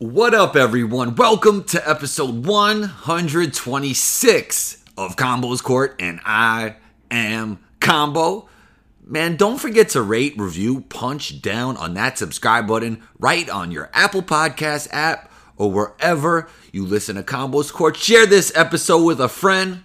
What up, everyone? Welcome to episode 126 of Combo's Court, and I am Combo. Man, don't forget to rate, review, punch down on that subscribe button right on your Apple Podcast app or wherever you listen to Combo's Court. Share this episode with a friend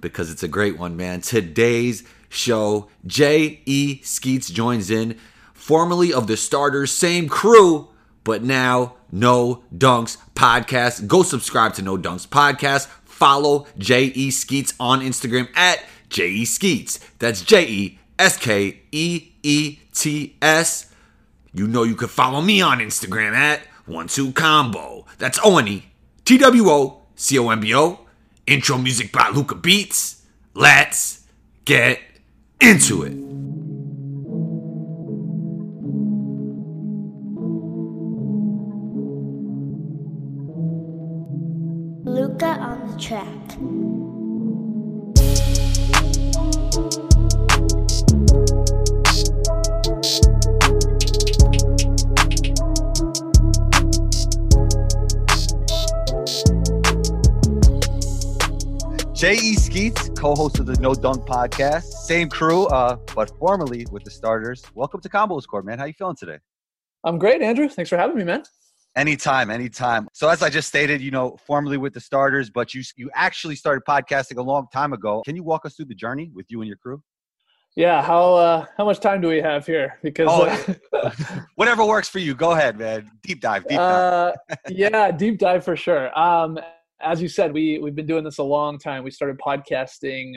because it's a great one, man. Today's show, J.E. Skeets joins in, formerly of the starters, same crew, but now No Dunks Podcast. Go subscribe to No Dunks Podcast. Follow J.E. Skeets on Instagram at J.E. Skeets. That's J E S K E E T S. You know you can follow me on Instagram at One Two Combo. That's O N E T W O C O M B O. Intro music by Luca Beats. Let's get into it. Track. J.E. Skeets, co-host of the No Dunk podcast, same crew, uh, but formerly with the starters. Welcome to Combos Court, man. How you feeling today? I'm great, Andrew. Thanks for having me, man. Anytime, anytime. So as I just stated, you know, formerly with the starters, but you you actually started podcasting a long time ago. Can you walk us through the journey with you and your crew? Yeah, how uh, how much time do we have here? Because Oh, uh, Whatever works for you. Go ahead, man. Deep dive, deep dive. uh, yeah, deep dive for sure. Um, as you said, we we've been doing this a long time. We started podcasting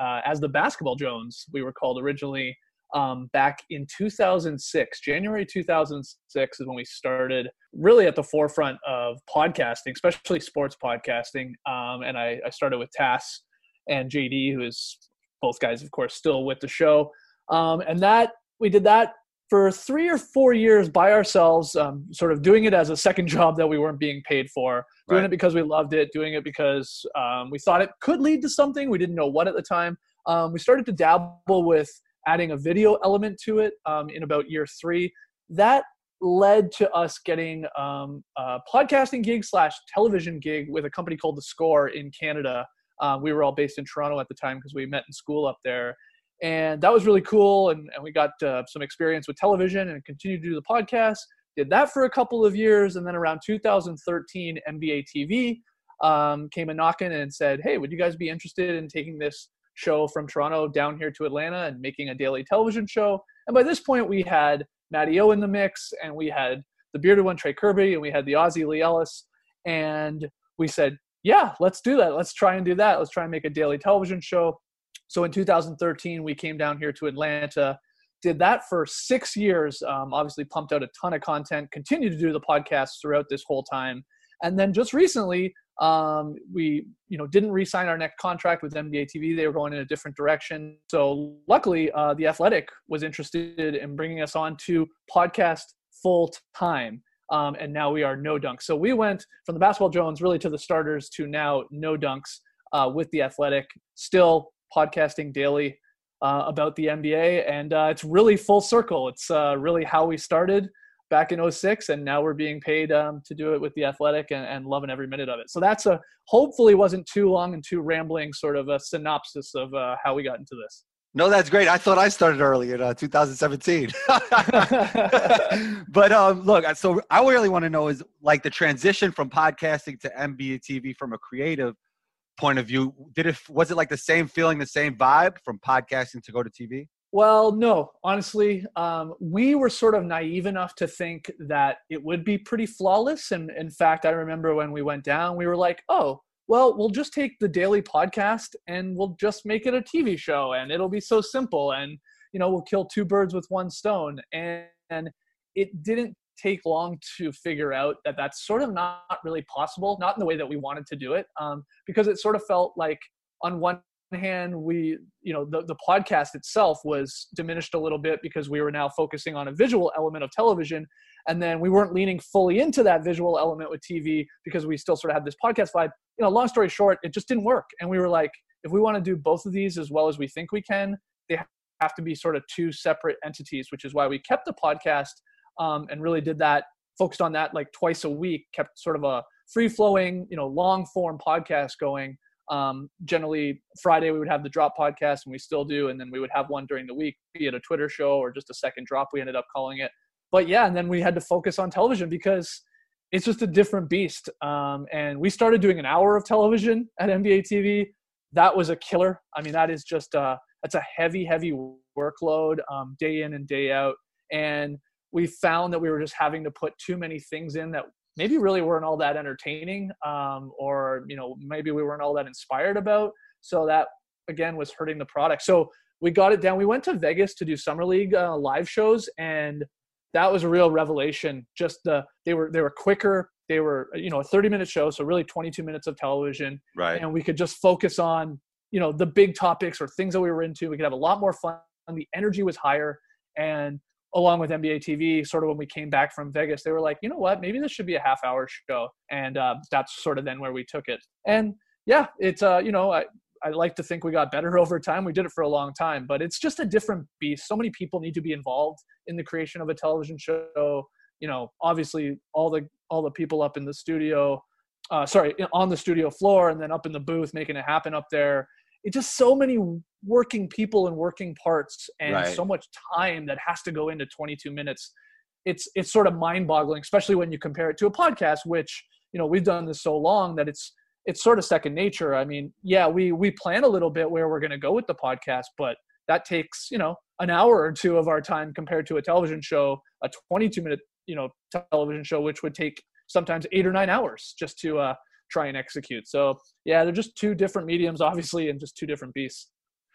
uh, as the Basketball Jones. We were called originally um, back in 2006. January 2006 is when we started really at the forefront of podcasting, especially sports podcasting. Um, and I, I started with Tas and JD, who is both guys, of course, still with the show. Um, and that we did that for three or four years by ourselves, um, sort of doing it as a second job that we weren't being paid for, doing Right. it because we loved it, doing it because um, we thought it could lead to something. We didn't know what at the time. Um, we started to dabble with adding a video element to it um, in about year three. That led to us getting um, a podcasting gig slash television gig with a company called The Score in Canada. Uh, we were all based in Toronto at the time because we met in school up there. And that was really cool. And, and we got uh, some experience with television and continued to do the podcast. Did that for a couple of years. And then around 2013, NBA TV um, came a knocking and said, Hey, would you guys be interested in taking this show from Toronto down here to Atlanta and making a daily television show? And by this point, we had Matty O in the mix, and we had the bearded one, Trey Kirby, and we had the Aussie Lee Ellis. And we said, yeah, let's do that. Let's try and do that. Let's try and make a daily television show. So in 2013, we came down here to Atlanta, did that for six years. Um, obviously, pumped out a ton of content, continued to do the podcast throughout this whole time. And then just recently, um, we you know didn't re-sign our next contract with NBA TV. They were going in a different direction. So luckily, uh, the Athletic was interested in bringing us on to podcast full time. Um, and now we are no dunks. So we went from the basketball Jones really to the starters to now no dunks uh, with the Athletic. Still podcasting daily uh, about the NBA, and uh, it's really full circle. It's uh, really how we started back in 06 and now we're being paid um, to do it with the athletic and, and loving every minute of it so that's a hopefully wasn't too long and too rambling sort of a synopsis of uh, how we got into this No, that's great. I thought I started early in uh, 2017. but um, look, so I really want to know is like the transition from podcasting to NBA TV from a creative point of view. Did it was it like the same feeling, the same vibe from podcasting to go to TV? Well, no, honestly, um, we were sort of naive enough to think that it would be pretty flawless. And in fact, I remember when we went down, we were like, oh, well, we'll just take the daily podcast and we'll just make it a TV show and it'll be so simple. And, you know, we'll kill two birds with one stone. And, and it didn't take long to figure out that that's sort of not really possible, not in the way that we wanted to do it, um, because it sort of felt like on one hand we you know the, the podcast itself was diminished a little bit because we were now focusing on a visual element of television and then we weren't leaning fully into that visual element with tv because we still sort of had this podcast vibe you know long story short it just didn't work and we were like if we want to do both of these as well as we think we can they have to be sort of two separate entities which is why we kept the podcast um, and really did that focused on that like twice a week, kept sort of a free flowing, you know, long form podcast going. Um, generally, Friday we would have the drop podcast, and we still do, and then we would have one during the week, be it a Twitter show or just a second drop. We ended up calling it, but yeah, and then we had to focus on television because it's just a different beast. Um, and we started doing an hour of television at NBA TV. That was a killer. I mean, that is just a that's a heavy, heavy workload um, day in and day out. And we found that we were just having to put too many things in that maybe really weren't all that entertaining um, or you know maybe we weren't all that inspired about. So that again was hurting the product. So we got it down. We went to vegas to do summer league uh, live shows and that was a real revelation. Just the they were they were quicker. They were you know a 30 minute show so really 22 minutes of television. Right. and we could just focus on you know the big topics or things that we were into. We could have a lot more fun. The energy was higher. And along with nba tv sort of when we came back from vegas they were like you know what maybe this should be a half hour show and uh, that's sort of then where we took it and yeah it's uh you know I, I like to think we got better over time. We did it for a long time, but it's just a different beast. So many people need to be involved in the creation of a television show. You know, obviously all the all the people up in the studio, uh, sorry, on the studio floor, and then up in the booth making it happen up there. It's just so many working people and working parts, and Right. so much time that has to go into 22 minutes. It's it's sort of mind-boggling, especially when you compare it to a podcast, which you know we've done this so long that it's it's sort of second nature. I mean, yeah, we we plan a little bit where we're going to go with the podcast, but that takes you know an hour or two of our time compared to a television show, a 22 minute you know television show, which would take sometimes eight or nine hours just to uh, try and execute. So yeah, they're just two different mediums, obviously, and just two different beasts.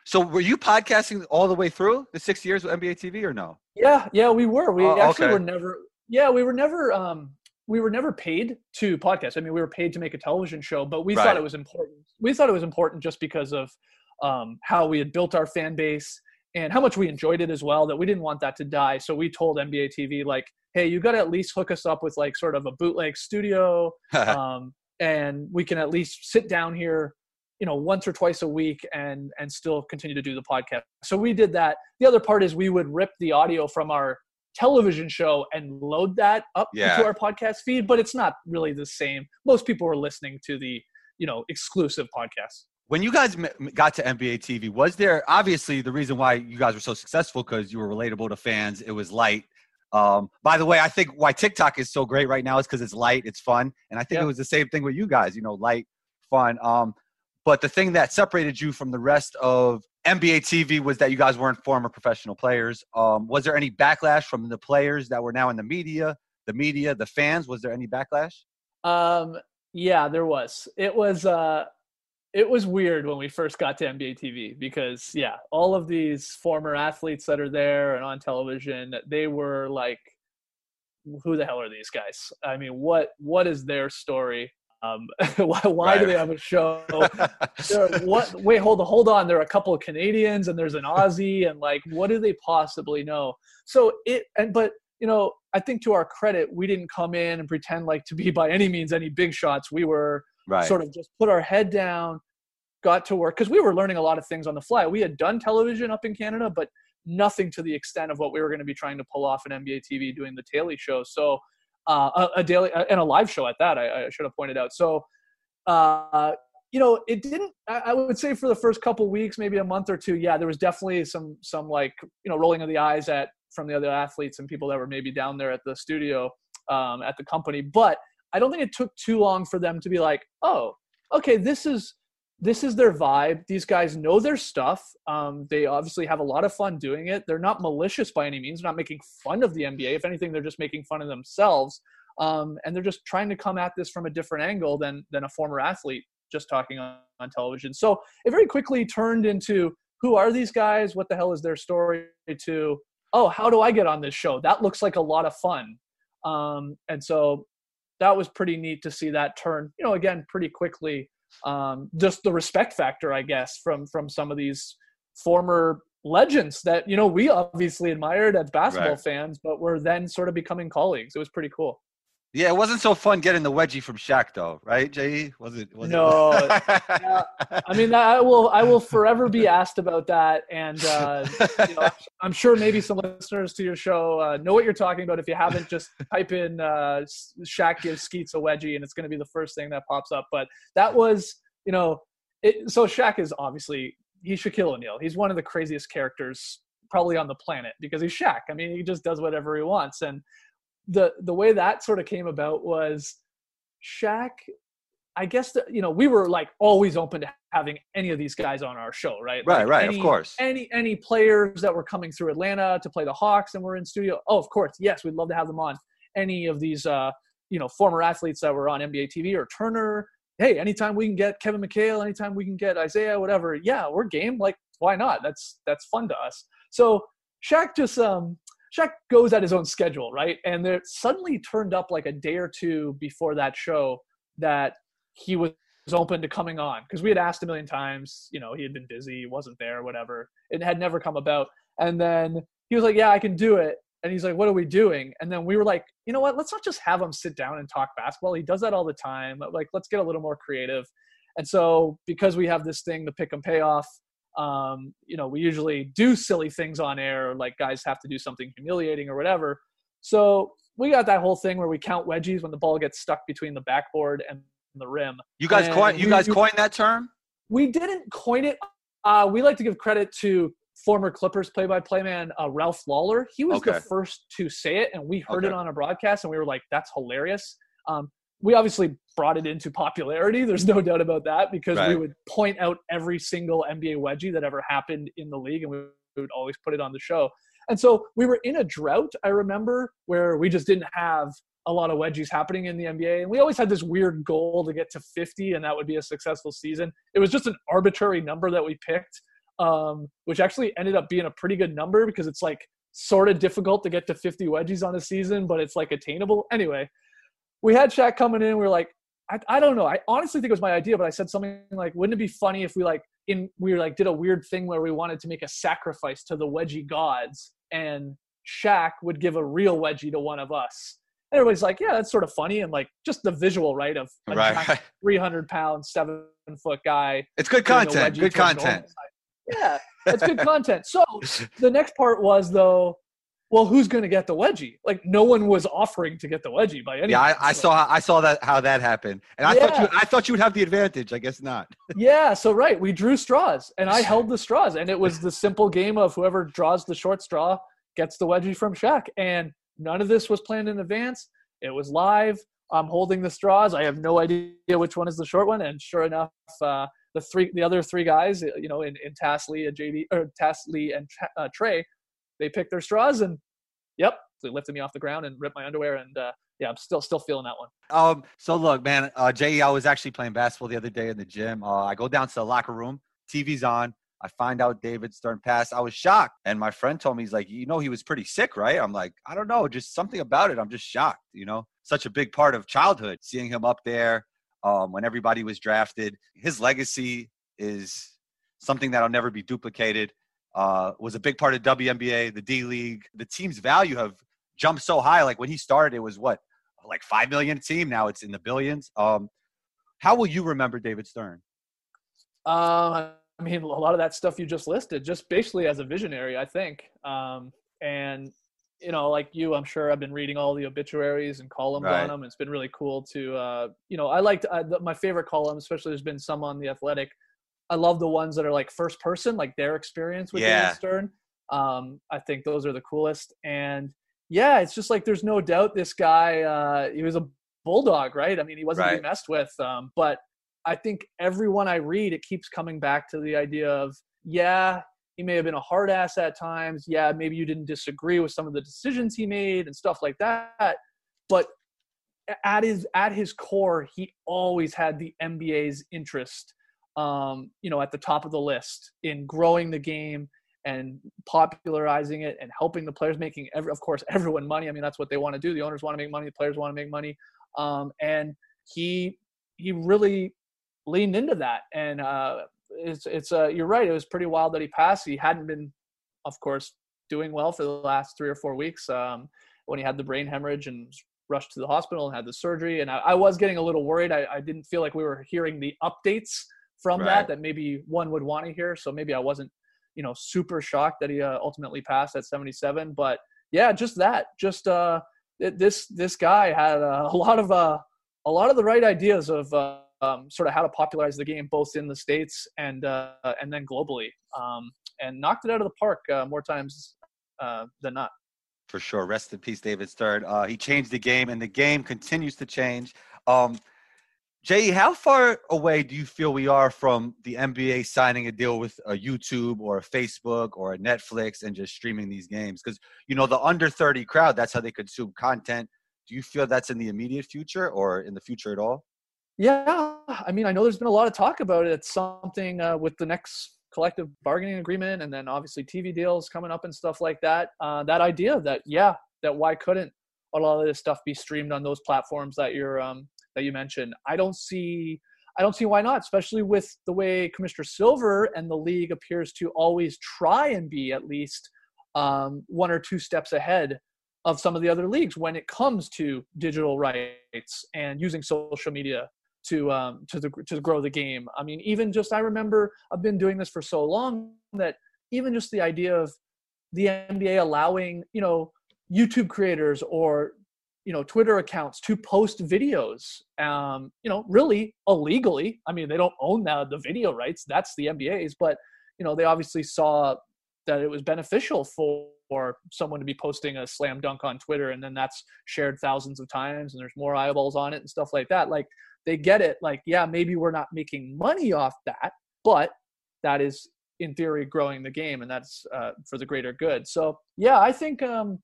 So were you podcasting all the way through the six years with NBA TV or no? Yeah, yeah, we were. We Oh, actually okay. were never. Yeah, we were never. Um, we were never paid to podcast. I mean, we were paid to make a television show, but we Right. thought it was important. We thought it was important just because of um, how we had built our fan base and how much we enjoyed it as well. That we didn't want that to die. So we told NBA TV like, "Hey, you got to at least hook us up with like sort of a bootleg studio, um, and we can at least sit down here." You know once or twice a week and and still continue to do the podcast so we did that the other part is we would rip the audio from our television show and load that up Yeah. into our podcast feed but it's not really the same most people were listening to the you know exclusive podcast when you guys got to NBA TV, was there obviously the reason why you guys were so successful because you were relatable to fans? It was light. Um, by the way, I think why TikTok is so great right now is because it's light, it's fun, and I think Yeah. it was the same thing with you guys. You know, light, fun. Um, but the thing that separated you from the rest of NBA TV was that you guys weren't former professional players. Um, was there any backlash from the players that were now in the media, the media, the fans? Was there any backlash? um yeah there was it was uh it was weird when we first got to NBA TV because yeah, all of these former athletes that are there and on television, they were like, who the hell are these guys? I mean, what what is their story? Um, why why do they have a show? There what? Wait, hold on, hold on. There are a couple of Canadians and there's an Aussie, and like, what do they possibly know? So it and but you know, I think to our credit, we didn't come in and pretend like to be by any means any big shots. We were right. sort of just put our head down, got to work because we were learning a lot of things on the fly. We had done television up in Canada, but nothing to the extent of what we were going to be trying to pull off in NBA TV doing the Daily Show. So uh, a, daily and a live show at that. I, I should have pointed out. So uh, you know, it didn't. I, I would say for the first couple weeks, maybe a month or two, yeah, there was definitely some some like you know rolling of the eyes at from the other athletes and people that were maybe down there at the studio um, at the company, but I don't think it took too long for them to be like, oh, okay, this is this is their vibe. These guys know their stuff. Um, they obviously have a lot of fun doing it. They're not malicious by any means. They're not making fun of the NBA. If anything, they're just making fun of themselves. Um, and they're just trying to come at this from a different angle than than a former athlete just talking on, on television. So it very quickly turned into who are these guys? What the hell is their story? To oh, how do I get on this show? That looks like a lot of fun. Um, and so that was pretty neat to see that turn. You know, again, pretty quickly. Um, just the respect factor, I guess, from from some of these former legends that you know we obviously admired as basketball Right. fans, but were then sort of becoming colleagues. It was pretty cool. Yeah, it wasn't so fun getting the wedgie from Shaq, though, right, Jay? Was it? Was No, It... yeah, I mean, I will I will forever be asked about that, and uh, you know, I'm sure maybe some listeners to your show uh, know what you're talking about. If you haven't, just type in uh, Shaq gives Skeets a wedgie, and it's going to be the first thing that pops up. But that was, you know, it, so Shaq is obviously he's Shaquille O'Neal. He's one of the craziest characters probably on the planet because he's Shaq. I mean, he just does whatever he wants, and the the way that sort of came about was Shaq. I guess that you know we were like always open to having any of these guys on our show, right? Right, like right, any, of course. Any any players that were coming through Atlanta to play the Hawks and were in studio. Oh, of course, yes, we'd love to have them on. Any of these, uh, you know, former athletes that were on NBA TV or Turner. Hey, anytime we can get Kevin McHale, anytime we can get Isaiah, whatever. Yeah, we're game. Like, why not? That's that's fun to us. So Shaq just um Shaq goes at his own schedule, right? And there suddenly turned up like a day or two before that show that he was open to coming on because we had asked a million times. You know, he had been busy, wasn't there, whatever. It had never come about. And then he was like, "Yeah, I can do it." And he's like, "What are we doing?" And then we were like, "You know what? Let's not just have him sit down and talk basketball. He does that all the time. Like, let's get a little more creative." And so, because we have this thing, the pick and payoff, um, you know, we usually do silly things on air, like guys have to do something humiliating or whatever. So we got that whole thing where we count wedgies when the ball gets stuck between the backboard and the rim. You guys coined you we- guys coined that term? We didn't coin it. Uh, we like to give credit to former Clippers play-by-play man uh, Ralph Lawler. He was the first to say it, and we heard it on a broadcast, and we were like, "That's hilarious." Um, we obviously brought it into popularity. There's no doubt about that because we would point out every single NBA wedgie that ever happened in the league, and we would always put it on the show. And so we were in a drought, I remember, where we just didn't have a lot of wedgies happening in the NBA. And we always had this weird goal to get to 50, and that would be a successful season. It was just an arbitrary number that we picked, um, which actually ended up being a pretty good number because it's like sort of difficult to get to 50 wedgies on a season, but it's like attainable. Anyway, we had Shaq coming in. We were like, I, I don't know. I honestly think it was my idea, but I said something like, wouldn't it be funny if we like in we like did a weird thing where we wanted to make a sacrifice to the wedgie gods and Shaq would give a real wedgie to one of us. And everybody's like, yeah, that's sort of funny and like just the visual, right, of a Right, 300 pound, seven foot guy. It's good content. Good to a normal content. Yeah, it's good content. So the next part was though, well, who's going to get the wedgie? Like no one was offering to get the wedgie by any. Yeah, I. I So- saw I saw that how that happened, and I thought you I thought you would have the advantage. I guess not. Yeah, so right, we drew straws, and I held the straws, and it was the simple game of whoever draws the short straw gets the wedgie from Shaq, and none of this was planned in advance. It was live. I'm holding the straws. I have no idea which one is the short one, and sure enough, uh, the three, the other three guys, you know, in, in Tas Lee and JD or Tas Lee and uh, Trey, they picked their straws, and yep, they lifted me off the ground and ripped my underwear, and uh, yeah, I'm still still feeling that one. Um. So look, man. Uh, Jay, I was actually playing basketball the other day in the gym. Uh, I go down to the locker room. TV's on. I find out David Stern passed. I was shocked, and my friend told me he's like, you know, he was pretty sick, right? I'm like, I don't know, just something about it. I'm just shocked. You know, such a big part of childhood, seeing him up there um, when everybody was drafted. His legacy is something that'll never be duplicated. Uh, was a big part of WNBA, the D League. The team's value have jumped so high. Like when he started, it was what like five million team. Now it's in the billions. Um, how will you remember David Stern? Um, I mean, a lot of that stuff you just listed, just basically as a visionary, I think. Um, and you know, like you, I'm sure I've been reading all the obituaries and columns Right. on them. It's been really cool to, uh, you know, I liked uh, the, my favorite column, especially there's been some on the Athletic. I love the ones that are like first person, like their experience with Yeah. David Stern. Um, I think those are the coolest. And yeah, it's just like there's no doubt this guy. Uh, he was a bulldog, right? I mean, he wasn't Right. messed with. Um, but I think everyone I read, it keeps coming back to the idea of, yeah, he may have been a hard ass at times. Yeah, maybe you didn't disagree with some of the decisions he made and stuff like that. But at his at his core, he always had the NBA's interest, um, you know, at the top of the list in growing the game and popularizing it and helping the players making every, of course everyone money. I mean, that's what they want to do. The owners want to make money. The players want to make money. Um, and he he really leaned into that. And uh, it's it's uh, you're right. It was pretty wild that he passed. He hadn't been, of course, doing well for the last three or four weeks um, when he had the brain hemorrhage and rushed to the hospital and had the surgery. And I, I was getting a little worried. I, I, didn't feel like we were hearing the updates from right. that that maybe one would want to hear. So maybe I wasn't, you know, super shocked that he uh, ultimately passed at 77. But yeah, just that, just uh, this this guy had uh, a lot of uh, a lot of the right ideas of uh, um, sort of how to popularize the game both in the states and uh, and then globally, um, and knocked it out of the park uh, more times uh, than not. For sure. Rest in peace, David Stern. Uh, he changed the game, and the game continues to change. Um, Jay, how far away do you feel we are from the NBA signing a deal with a YouTube or a Facebook or a Netflix and just streaming these games? Because you know the under thirty crowd, that's how they consume content. Do you feel that's in the immediate future or in the future at all? Yeah, I mean, I know there's been a lot of talk about it. It's something uh, with the next collective bargaining agreement, and then obviously TV deals coming up and stuff like that. Uh, that idea that yeah, that why couldn't a lot of this stuff be streamed on those platforms that you're um, that you mentioned? I don't see. I don't see why not, especially with the way Commissioner Silver and the league appears to always try and be at least um, one or two steps ahead of some of the other leagues when it comes to digital rights and using social media to um, to the, to grow the game. I mean, even just I remember I've been doing this for so long that even just the idea of the NBA allowing you know YouTube creators or you know Twitter accounts to post videos, um, you know, really illegally. I mean, they don't own the the video rights. That's the NBA's, but you know they obviously saw that it was beneficial for for someone to be posting a slam dunk on Twitter and then that's shared thousands of times and there's more eyeballs on it and stuff like that. Like they get it like yeah maybe we're not making money off that but that is in theory growing the game and that's uh, for the greater good so yeah i think um,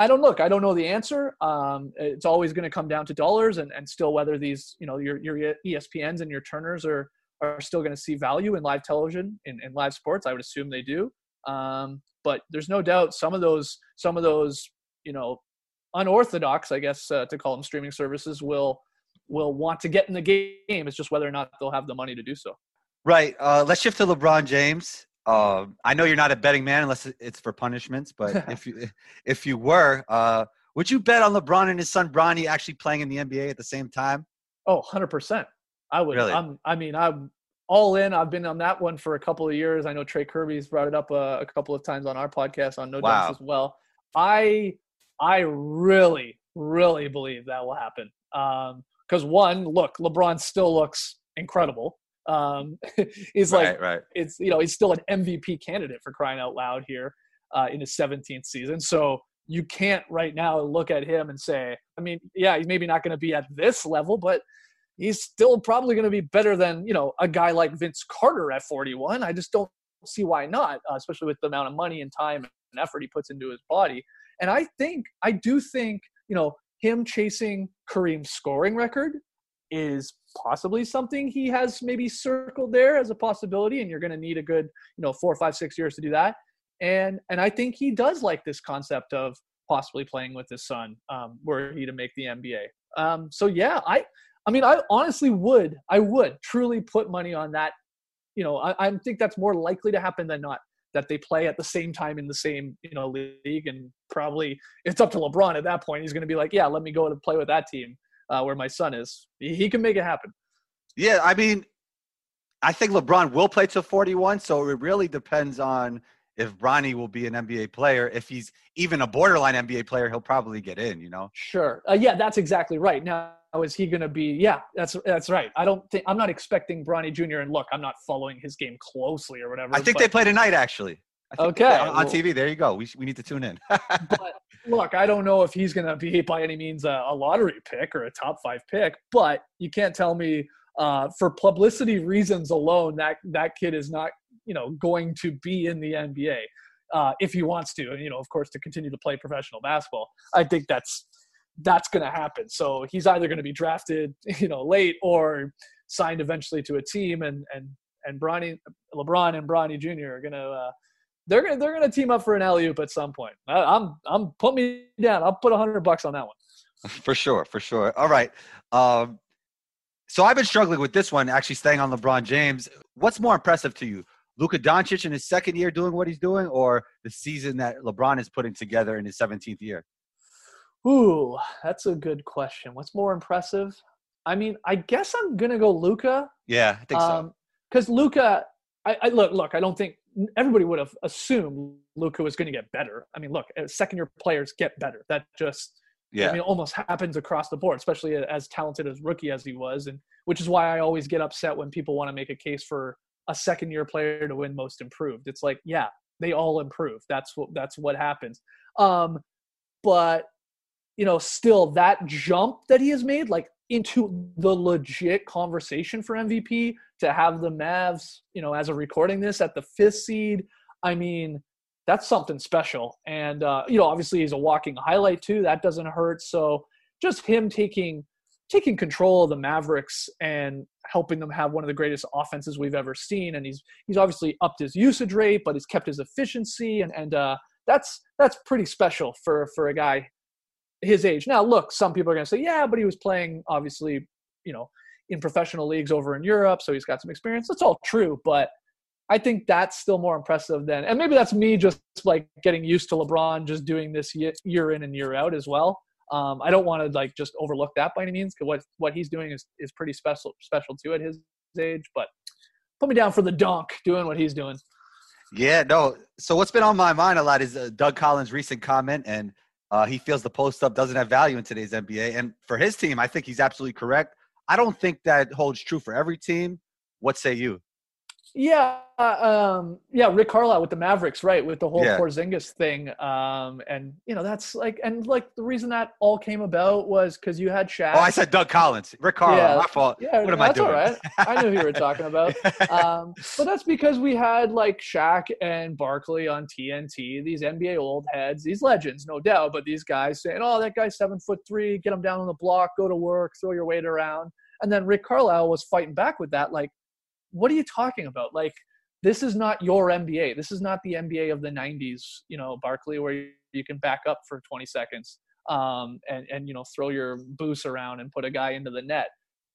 i don't look i don't know the answer um, it's always going to come down to dollars and, and still whether these you know your, your espns and your turners are are still going to see value in live television in, in live sports i would assume they do um, but there's no doubt some of those some of those you know unorthodox i guess uh, to call them streaming services will will want to get in the game. It's just whether or not they'll have the money to do so. Right. Uh, let's shift to LeBron James. Uh, I know you're not a betting man unless it's for punishments, but if you if you were, uh, would you bet on LeBron and his son Bronny actually playing in the NBA at the same time? Oh, 100 percent. I would. Really? I'm, I mean, I'm all in. I've been on that one for a couple of years. I know Trey Kirby's brought it up a, a couple of times on our podcast on No wow. Dunks as well. I I really really believe that will happen. Um, because one, look, LeBron still looks incredible. Um, like, right, right. it's you know, he's still an MVP candidate for crying out loud here uh, in his 17th season. So you can't right now look at him and say, I mean, yeah, he's maybe not going to be at this level, but he's still probably going to be better than you know a guy like Vince Carter at 41. I just don't see why not, uh, especially with the amount of money and time and effort he puts into his body. And I think, I do think, you know, him chasing Kareem's scoring record is possibly something he has maybe circled there as a possibility, and you're going to need a good, you know, four, five, six years to do that. And and I think he does like this concept of possibly playing with his son, um, were he to make the NBA. Um, so yeah, I I mean, I honestly would, I would truly put money on that. You know, I, I think that's more likely to happen than not that they play at the same time in the same you know league and probably it's up to lebron at that point he's going to be like yeah let me go and play with that team uh, where my son is he, he can make it happen yeah i mean i think lebron will play till 41 so it really depends on if Bronny will be an NBA player. If he's even a borderline NBA player, he'll probably get in. You know. Sure. Uh, yeah, that's exactly right. Now, is he going to be? Yeah, that's that's right. I don't think I'm not expecting Bronny Jr. And look, I'm not following his game closely or whatever. I think but, they play tonight actually. Okay. On, on, TV, there you go. We we need to tune in. but look, I don't know if he's going to be by any means a, a, lottery pick or a top five pick, but you can't tell me uh, for publicity reasons alone that that kid is not you know going to be in the NBA. Uh, if he wants to, and you know, of course, to continue to play professional basketball. I think that's that's going to happen. So he's either going to be drafted, you know, late or signed eventually to a team, and and and Bronny, LeBron and Bronny Jr. are going to. Uh, they're gonna they're gonna team up for an alley oop at some point. I, I'm I'm put me down. I'll put a hundred bucks on that one. For sure, for sure. All right. Um, so I've been struggling with this one. Actually, staying on LeBron James. What's more impressive to you, Luka Doncic in his second year doing what he's doing, or the season that LeBron is putting together in his 17th year? Ooh, that's a good question. What's more impressive? I mean, I guess I'm gonna go Luka. Yeah, I think so. Because Luka, I, I look, look. I don't think everybody would have assumed Luka was going to get better. I mean, look, second year players get better. That just, Yeah. I mean, almost happens across the board, especially as talented as rookie as he was, and which is why I always get upset when people want to make a case for a second year player to win Most Improved. It's like, yeah, they all improve. That's what that's what happens. Um, but you know, still that jump that he has made, like into the legit conversation for MVP, to have the Mavs, you know, as of recording this at the fifth seed. I mean, that's something special. And uh, you know, obviously he's a walking highlight too. That doesn't hurt. So just him taking taking control of the Mavericks and helping them have one of the greatest offenses we've ever seen. And he's he's obviously upped his usage rate, but he's kept his efficiency, and and uh, that's that's pretty special for for a guy his age. Now, look, some people are going to say, yeah, but he was playing obviously, you know, in professional leagues over in Europe, so he's got some experience. That's all true, but I think that's still more impressive than, and maybe that's me just like getting used to LeBron just doing this year in and year out as well. Um, I don't want to like just overlook that by any means because what what he's doing is is pretty special special too at his age. But put me down for the dunk doing what he's doing. Yeah, no. So what's been on my mind a lot is uh, Doug Collins' recent comment, and uh, he feels the post up doesn't have value in today's NBA. And for his team, I think he's absolutely correct. I don't think that holds true for every team. What say you? Yeah, um, yeah, Rick Carlisle with the Mavericks, right? With the whole Yeah. Porzingis thing, um, and you know that's like, and like the reason that all came about was because you had Shaq. Oh, I said Doug Collins. Rick Carlisle. Yeah. My fault. yeah, what am I doing? all right. I knew who you were talking about. um, but that's because we had like Shaq and Barkley on TNT, these NBA old heads, these legends, no doubt. But these guys saying, "Oh, that guy's seven foot three. Get him down on the block. Go to work. Throw your weight around." And then Rick Carlisle was fighting back with that, like, "What are you talking about? Like, this is not your NBA. This is not the NBA of the '90s. You know, Barkley, where you can back up for 20 seconds." Um, and and you know throw your boost around and put a guy into the net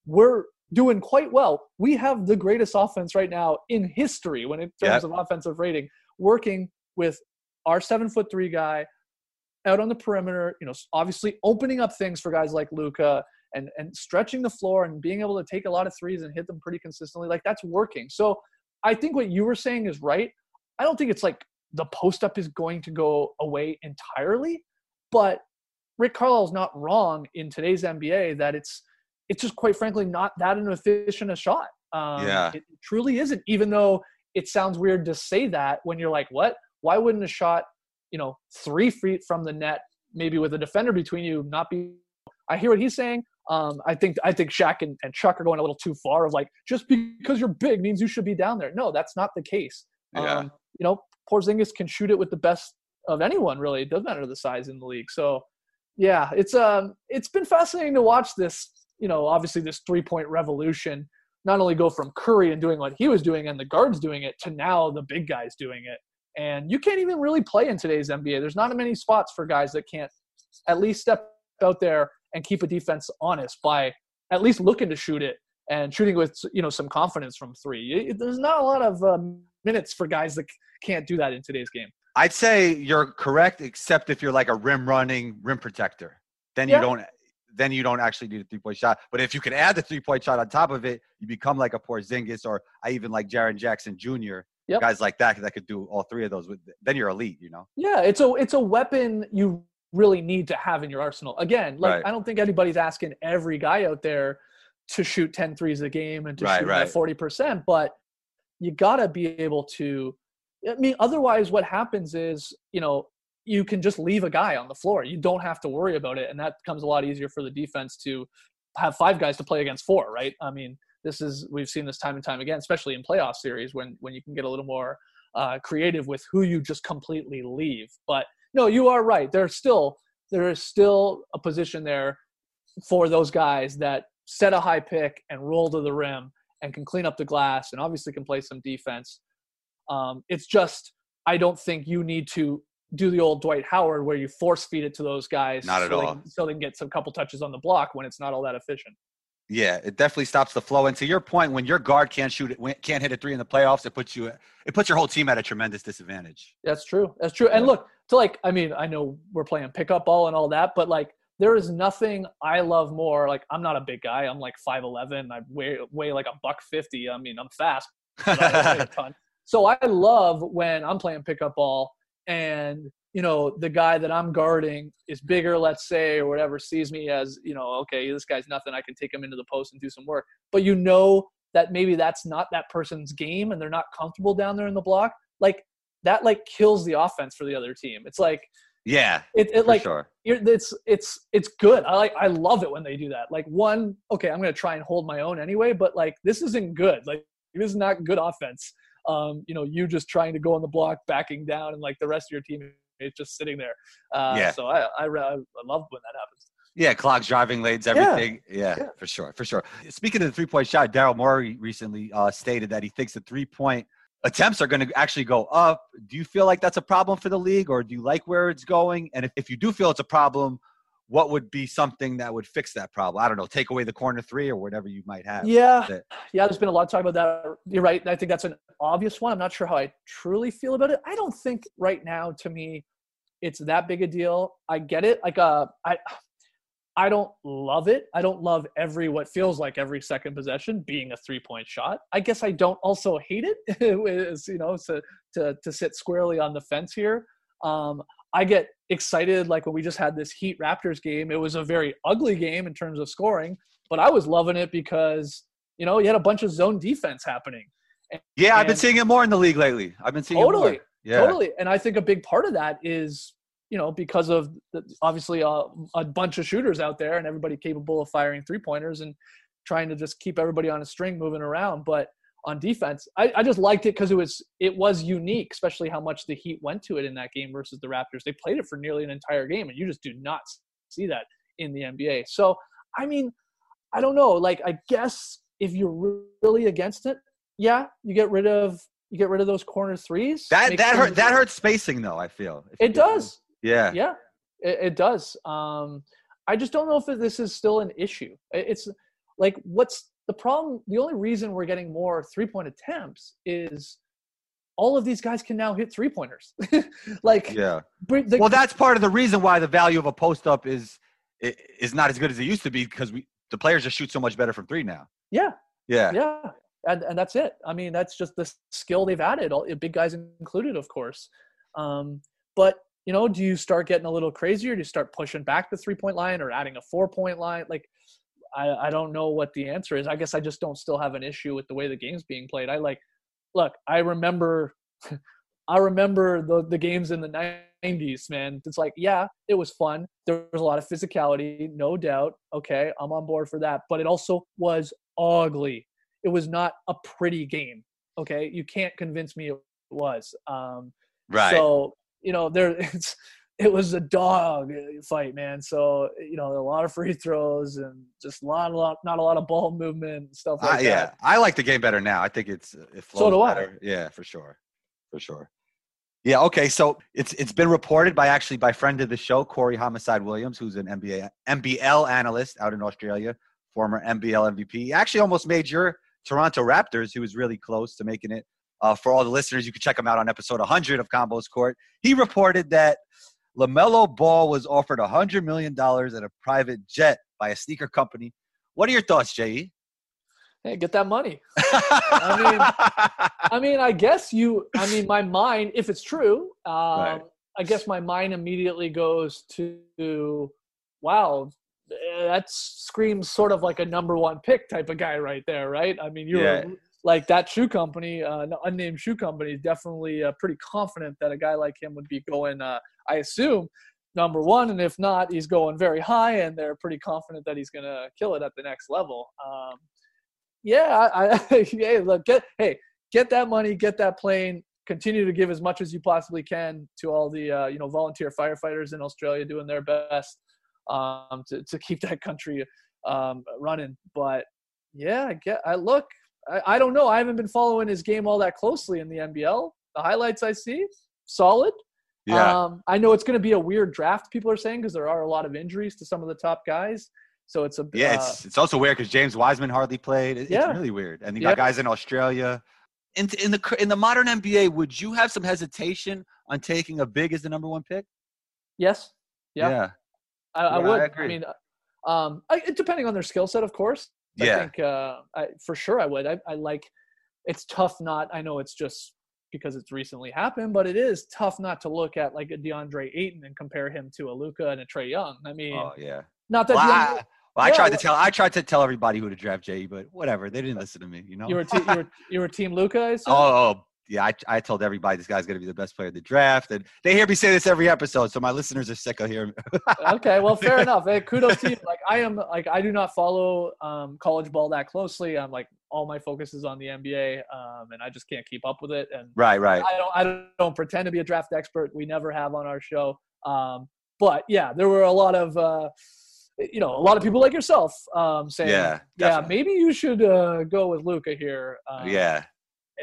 we're doing quite well. We have the greatest offense right now in history when in terms Yep. of offensive rating, working with our seven foot three guy out on the perimeter, you know, obviously opening up things for guys like Luka and and stretching the floor and being able to take a lot of threes and hit them pretty consistently. Like that's working. So I think what you were saying is right. I don't think it's like the post up is going to go away entirely, but Rick Carlisle's not wrong in today's NBA that it's it's just quite frankly not that an efficient a shot. Um, Yeah. it truly isn't. Even though it sounds weird to say that when you're like, what? Why wouldn't a shot, you know, three feet from the net, maybe with a defender between you, not be? I hear what he's saying. Um, I think I think Shaq and, and Chuck are going a little too far. Of like, just because you're big means you should be down there. No, that's not the case. Yeah. Um, you know, Porzingis can shoot it with the best of anyone. Really, it doesn't matter the size in the league. So, yeah, it's um, it's been fascinating to watch this. You know, obviously this three point revolution not only go from Curry and doing what he was doing and the guards doing it to now the big guys doing it. And you can't even really play in today's NBA. There's not many spots for guys that can't at least step out there and keep a defense honest by at least looking to shoot it and shooting with you know some confidence from three. It- There's not a lot of um, minutes for guys that can't do that in today's game. I'd say you're correct, except if you're like a rim running rim protector. Then Yeah. you don't. Then you don't actually need a three point shot. But if you can add the three point shot on top of it, you become like a Porzingis, or I even like Jaren Jackson Jr. Yep. Guys like that that could do all three of those. With then you're elite. You know. Yeah, it's a it's a weapon you really need to have in your arsenal. Again, like Right. I don't think anybody's asking every guy out there to shoot 10 threes a game and to Right, shoot right. at 40%, but you got to be able to I mean otherwise what happens is, you know, you can just leave a guy on the floor. You don't have to worry about it and that becomes a lot easier for the defense to have five guys to play against four, right? I mean, this is we've seen this time and time again, especially in playoff series when when you can get a little more uh, creative with who you just completely leave. But no, you are right. There's still there is still a position there for those guys that set a high pick and roll to the rim and can clean up the glass and obviously can play some defense. Um, it's just I don't think you need to do the old Dwight Howard where you force feed it to those guys Not at so they all. can- so they can get some couple touches on the block when it's not all that efficient. Yeah, it definitely stops the flow. And to your point, when your guard can't shoot it, can't hit a three in the playoffs, it puts you it puts your whole team at a tremendous disadvantage. That's true. That's true. And look, to like, I mean, I know we're playing pickup ball and all that, but like, there is nothing I love more. Like, I'm not a big guy. I'm like five eleven. I weigh weigh like a buck fifty. I mean, I'm fast. so I love when I'm playing pickup ball and you know the guy that i'm guarding is bigger let's say or whatever sees me as you know okay this guy's nothing i can take him into the post and do some work. But you know that maybe that's not that person's game and they're not comfortable down there in the block like that like kills the offense for the other team. It's like yeah it, it like sure. it's it's it's good. I like i love it when they do that. Like one okay i'm gonna try and hold my own anyway but like this isn't good. Like this is not good offense. Um, you know, you just trying to go on the block, backing down, and like the rest of your team is just sitting there. Uh, yeah. So I, I, I love when that happens. Yeah, clocks, driving lanes, everything. Yeah, yeah, for sure, for sure. Speaking of the three point shot, Daryl Morey recently uh, stated that he thinks the three point attempts are going to actually go up. Do you feel like that's a problem for the league, or do you like where it's going? And if, if you do feel it's a problem, what would be something that would fix that problem? I don't know, take away the corner three or whatever you might have. Yeah. Yeah, there's been a lot of talk about that. You're right. I think that's an obvious one. I'm not sure how I truly feel about it. I don't think right now to me it's that big a deal. I get it. Like uh I I don't love it. I don't love every what feels like every second possession being a three point shot. I guess I don't also hate it. is you know to to to sit squarely on the fence here. Um, I get excited like when we just had this Heat Raptors game. It was a very ugly game in terms of scoring, but I was loving it because you know you had a bunch of zone defense happening. And, yeah, I've been seeing it more in the league lately. I've been seeing totally, it more. Yeah. Totally, and I think a big part of that is you know because of the, obviously a, a bunch of shooters out there and everybody capable of firing three pointers and trying to just keep everybody on a string moving around, but on defense. I, I just liked it because it was it was unique, especially how much the Heat went to it in that game versus the Raptors. They played it for nearly an entire game, and you just do not see that in the NBA. So I mean, I don't know. Like I guess if you're really against it, yeah, you get rid of you get rid of those corner threes. That that hurt that hurts spacing though. I feel it does. Yeah, yeah, it, it does. Um, I just don't know if this is still an issue. It's like what's the problem, the only reason we're getting more three point attempts is all of these guys can now hit three pointers. like, yeah. The, well, that's part of the reason why the value of a post up is is not as good as it used to be because we the players just shoot so much better from three now. Yeah. Yeah. Yeah. And, and that's it. I mean, that's just the skill they've added, all, big guys included, of course. Um, but you know, do you start getting a little crazier? Do you start pushing back the three point line or adding a four point line? Like, I, I don't know what the answer is. I guess I just don't still have an issue with the way the game's being played. I like, look, I remember, I remember the the games in the '90s, man. It's like, yeah, it was fun. There was a lot of physicality, no doubt. Okay, I'm on board for that. But it also was ugly. It was not a pretty game. Okay, you can't convince me it was. Um, right. So you know, there it's it was a dog fight, man. So you know, a lot of free throws and just a lot, a lot, not a lot of ball movement and stuff like uh, yeah, that. I like the game better now. I think it's it flows so do better. I. Yeah, for sure, for sure. Yeah. Okay. So it's it's been reported by actually by friend of the show Corey Homicide Williams, who's an NBA NBL analyst out in Australia, former NBL MVP. He actually almost made your Toronto Raptors. He was really close to making it. Uh, for all the listeners, you can check him out on episode 100 of Combos Court. He reported that LaMelo Ball was offered $100 million at a private jet by a sneaker company. What are your thoughts, J.E.? Hey, get that money. I mean, I mean, I guess you. I mean, my mind, if it's true, um, right. I guess my mind immediately goes to, wow, that screams sort of like a number one pick type of guy right there, right? I mean, you're yeah. Like that shoe company, uh, unnamed shoe company, definitely uh, pretty confident that a guy like him would be going uh, I assume, number one. And if not, he's going very high, and they're pretty confident that he's going to kill it at the next level. Um, yeah, I, I hey, look, get hey, get that money, get that plane. Continue to give as much as you possibly can to all the uh, you know volunteer firefighters in Australia doing their best um, to to keep that country um, running. But yeah, I get. I look. I, I don't know. I haven't been following his game all that closely in the NBL. The highlights I see, solid. Yeah. Um, I know it's going to be a weird draft, people are saying, because there are a lot of injuries to some of the top guys. So it's a Yeah, uh, it's it's also weird because James Wiseman hardly played. It- Yeah. It's really weird, and you Yeah. got guys in Australia. In in the in the modern NBA, would you have some hesitation on taking a big as the number one pick? yes, yeah, I, I Yeah, I would. I, agree. mean, um, I, depending on their skill set, of course. I Yeah. think uh, I, for sure I would. I, I like. It's tough not. I know it's just because it's recently happened, but it is tough not to look at like a DeAndre Ayton and compare him to a Luka and a Trae Young. I mean, Oh yeah. not that Well, DeAndre, I, well, I tried to tell I tried to tell everybody who to draft Jay, but whatever. They didn't listen to me. You know. you were te- you were you were Team Luka. I? Oh, oh, yeah, I, I told everybody this guy's going to be the best player of the draft, and they hear me say this every episode, so my listeners are sick of hearing. okay, well, fair enough. Hey, kudos to you. Like I am, like I do not follow um, college ball that closely. I'm like all my focus is on the NBA, um, and I just can't keep up with it. And right, right. I don't, I don't, don't pretend to be a draft expert. We never have on our show. Um, but yeah, there were a lot of, uh, you know, a lot of people like yourself um, saying, Yeah, yeah, definitely. maybe you should uh, go with Luka here. Um, yeah,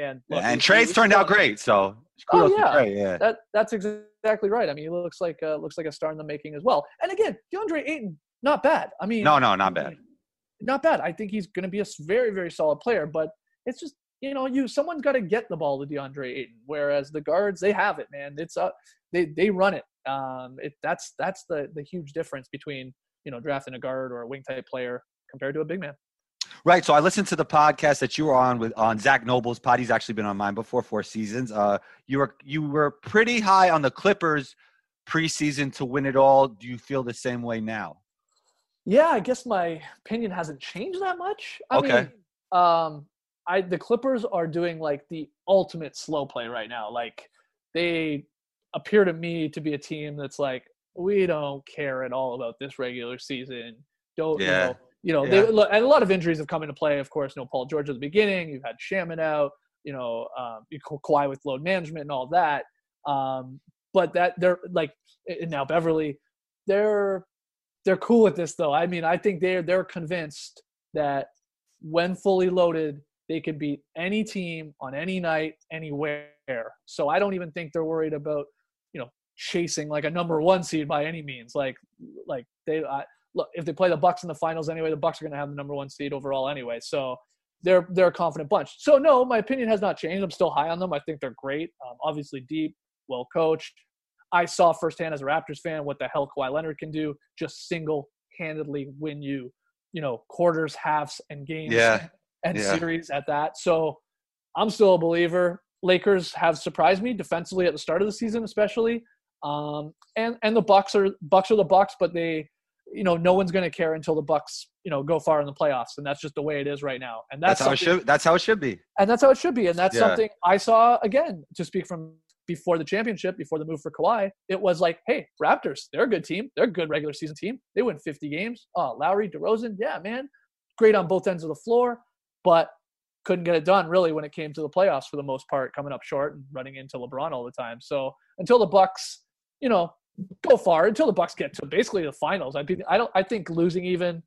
and look, and Trae's turned out great, so Oh, yeah. Trae. Yeah, That that's exactly right. I mean, he looks like uh, looks like a star in the making as well. And again, DeAndre Ayton, not bad. I mean, no, no, not bad. not bad. I think he's going to be a very, very solid player. But it's just you know, you someone's got to get the ball to DeAndre Ayton. Whereas the guards, they have it, man. It's uh, they they run it. Um, it that's that's the the huge difference between you know drafting a guard or a wing type player compared to a big man. Right. So I listened to the podcast that you were on with on Zach Noble's pod. He's actually been on mine before four seasons. Uh, you were you were pretty high on the Clippers preseason to win it all. Do you feel the same way now? Yeah, I guess my opinion hasn't changed that much. I Okay. mean, um, I the Clippers are doing like the ultimate slow play right now. Like they appear to me to be a team that's like, we don't care at all about this regular season. Don't Yeah. you know? You know, Yeah. they, and a lot of injuries have come into play. Of course, you know, Paul George at the beginning. You've had Shamet out. You know, um, Kawhi with load management and all that. Um, but that they're like, and now Beverley, they're they're cool with this though. I mean, I think they're they're convinced that when fully loaded, they could beat any team on any night, anywhere. So I don't even think they're worried about you know chasing like a number one seed by any means. Like like they I, look if they play the Bucks in the finals anyway, the Bucks are going to have the number one seed overall anyway. So they're they're a confident bunch. So no, my opinion has not changed. I'm still high on them. I think they're great. Um, obviously deep, well coached. I saw firsthand as a Raptors fan what the hell Kawhi Leonard can do. Just single-handedly win you, you know, quarters, halves, and games, Yeah. and Yeah. series at that. So I'm still a believer. Lakers have surprised me defensively at the start of the season, especially. Um, and and the Bucks are Bucks are the Bucks, but they, you know, no one's going to care until the Bucks, you know, go far in the playoffs, and that's just the way it is right now. And That's, that's, how it should. That's how it should be. and that's how it should be. And that's Yeah. something I saw again to speak from before the championship, before the move for Kawhi. It was like, hey, Raptors, they're a good team. They're a good regular season team. They win 50 games. Oh, Lowry, DeRozan, yeah, man, great on both ends of the floor, but couldn't get it done really when it came to the playoffs for the most part, coming up short and running into LeBron all the time. So until the Bucks, you know, go far, until the Bucks get to basically the finals, I think I don't. I think losing even.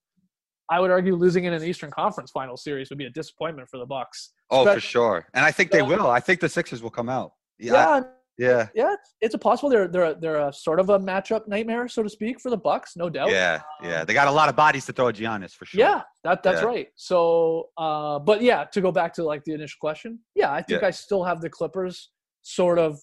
I would argue losing in an Eastern Conference final series would be a disappointment for the Bucks. Oh, for sure. And I think they will. I think the Sixers will come out. Yeah. Yeah, Yeah. yeah, it's, it's a possible. They're they're they're a sort of a matchup nightmare, so to speak, for the Bucks, no doubt. Yeah. Yeah. They got a lot of bodies to throw at Giannis for sure. Yeah, that that's Yeah. right. So, uh, but yeah, to go back to like the initial question, yeah, I think Yeah. I still have the Clippers sort of,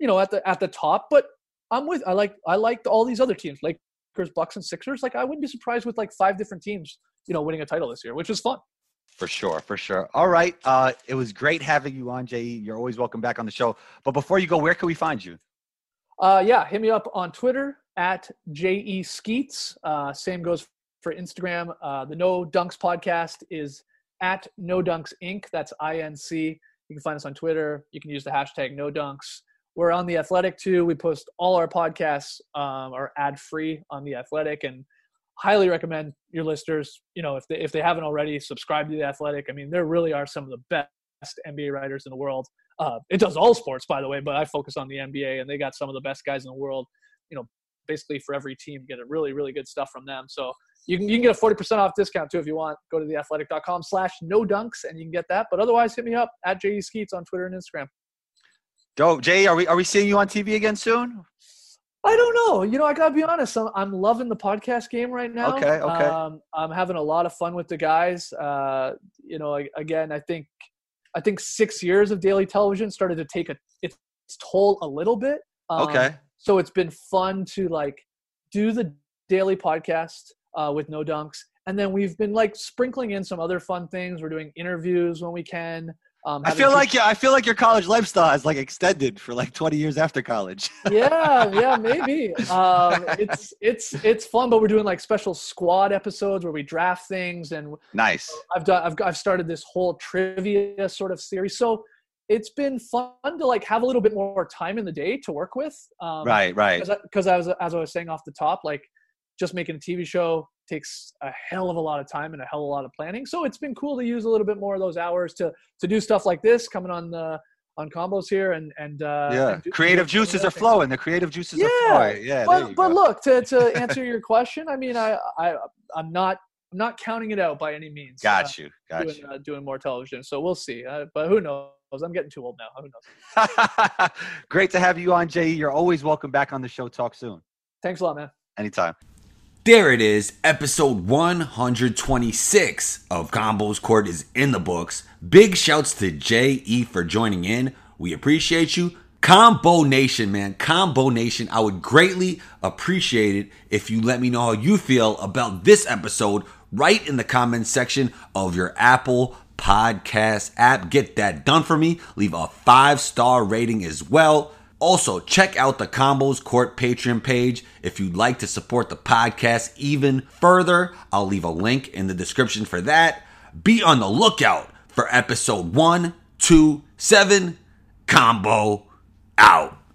you know, at the at the top. But I'm with I like I like all these other teams, Lakers, Bucks, and Sixers. Like I wouldn't be surprised with like five different teams, you know, winning a title this year, which is fun. For sure, for sure. All right. Uh, it was great having you on, JE. You're always welcome back on the show. But before you go, where can we find you? Uh, yeah, hit me up on Twitter at je skeets. Uh, same goes for Instagram. Uh, the No Dunks podcast is at No Dunks Inc. That's I N C. You can find us on Twitter. You can use the hashtag No Dunks. We're on the Athletic too. We post all our podcasts um, are ad free on the Athletic, and highly recommend your listeners. You know, if they if they haven't already, subscribe to the Athletic. I mean, there really are some of the best NBA writers in the world. Uh, it does all sports, by the way, but I focus on the NBA, and they got some of the best guys in the world. You know, basically for every team, get a really, really good stuff from them. So you can you can get a forty percent off discount too if you want. Go to the theathletic.com slash no dunks, and you can get that. But otherwise, hit me up at je skeets on Twitter and Instagram. Dope. JE, are we are we seeing you on TV again soon? I don't know. You know, I gotta be honest. I'm, I'm loving the podcast game right now. Okay, okay. Um, I'm having a lot of fun with the guys. Uh, you know, again, I think I think six years of daily television started to take a its toll a little bit. Um, Okay. So it's been fun to like do the daily podcast uh, with no dunks, and then we've been like sprinkling in some other fun things. We're doing interviews when we can. Um, I feel like yeah, I feel like your college lifestyle has like extended for like 20 years after college. yeah, yeah, maybe. Um, it's it's it's fun, but we're doing like special squad episodes where we draft things, and nice. I've done I've I've started this whole trivia sort of series. So it's been fun to like have a little bit more time in the day to work with. Um, Right, right. Because I, was as I was saying off the top, like just making a TV show takes a hell of a lot of time and a hell of a lot of planning. So it's been cool to use a little bit more of those hours to to do stuff like this, coming on the on combos here and and uh, Yeah. and do- Creative do juices are things. flowing. The creative juices are Yeah, flowing. Yeah. But but look to to answer your question, I mean I I I'm not I'm not counting it out by any means. uh, Got you. Got doing, you. uh, doing more television. So we'll see. Uh, but who knows? I'm getting too old now. Who knows? Great to have you on, JE. You're always welcome back on the show. Talk soon. Thanks a lot, man. Anytime. There it is. Episode 126 of Combos Court is in the books. Big shouts to J.E. for joining in. We appreciate you. Combo Nation, man. Combo Nation. I would greatly appreciate it if you let me know how you feel about this episode right in the comments section of your Apple Podcast app. Get that done for me. Leave a five star rating as well. Also, check out the Combos Court Patreon page if you'd like to support the podcast even further. I'll leave a link in the description for that. Be on the lookout for episode 127 Combo out.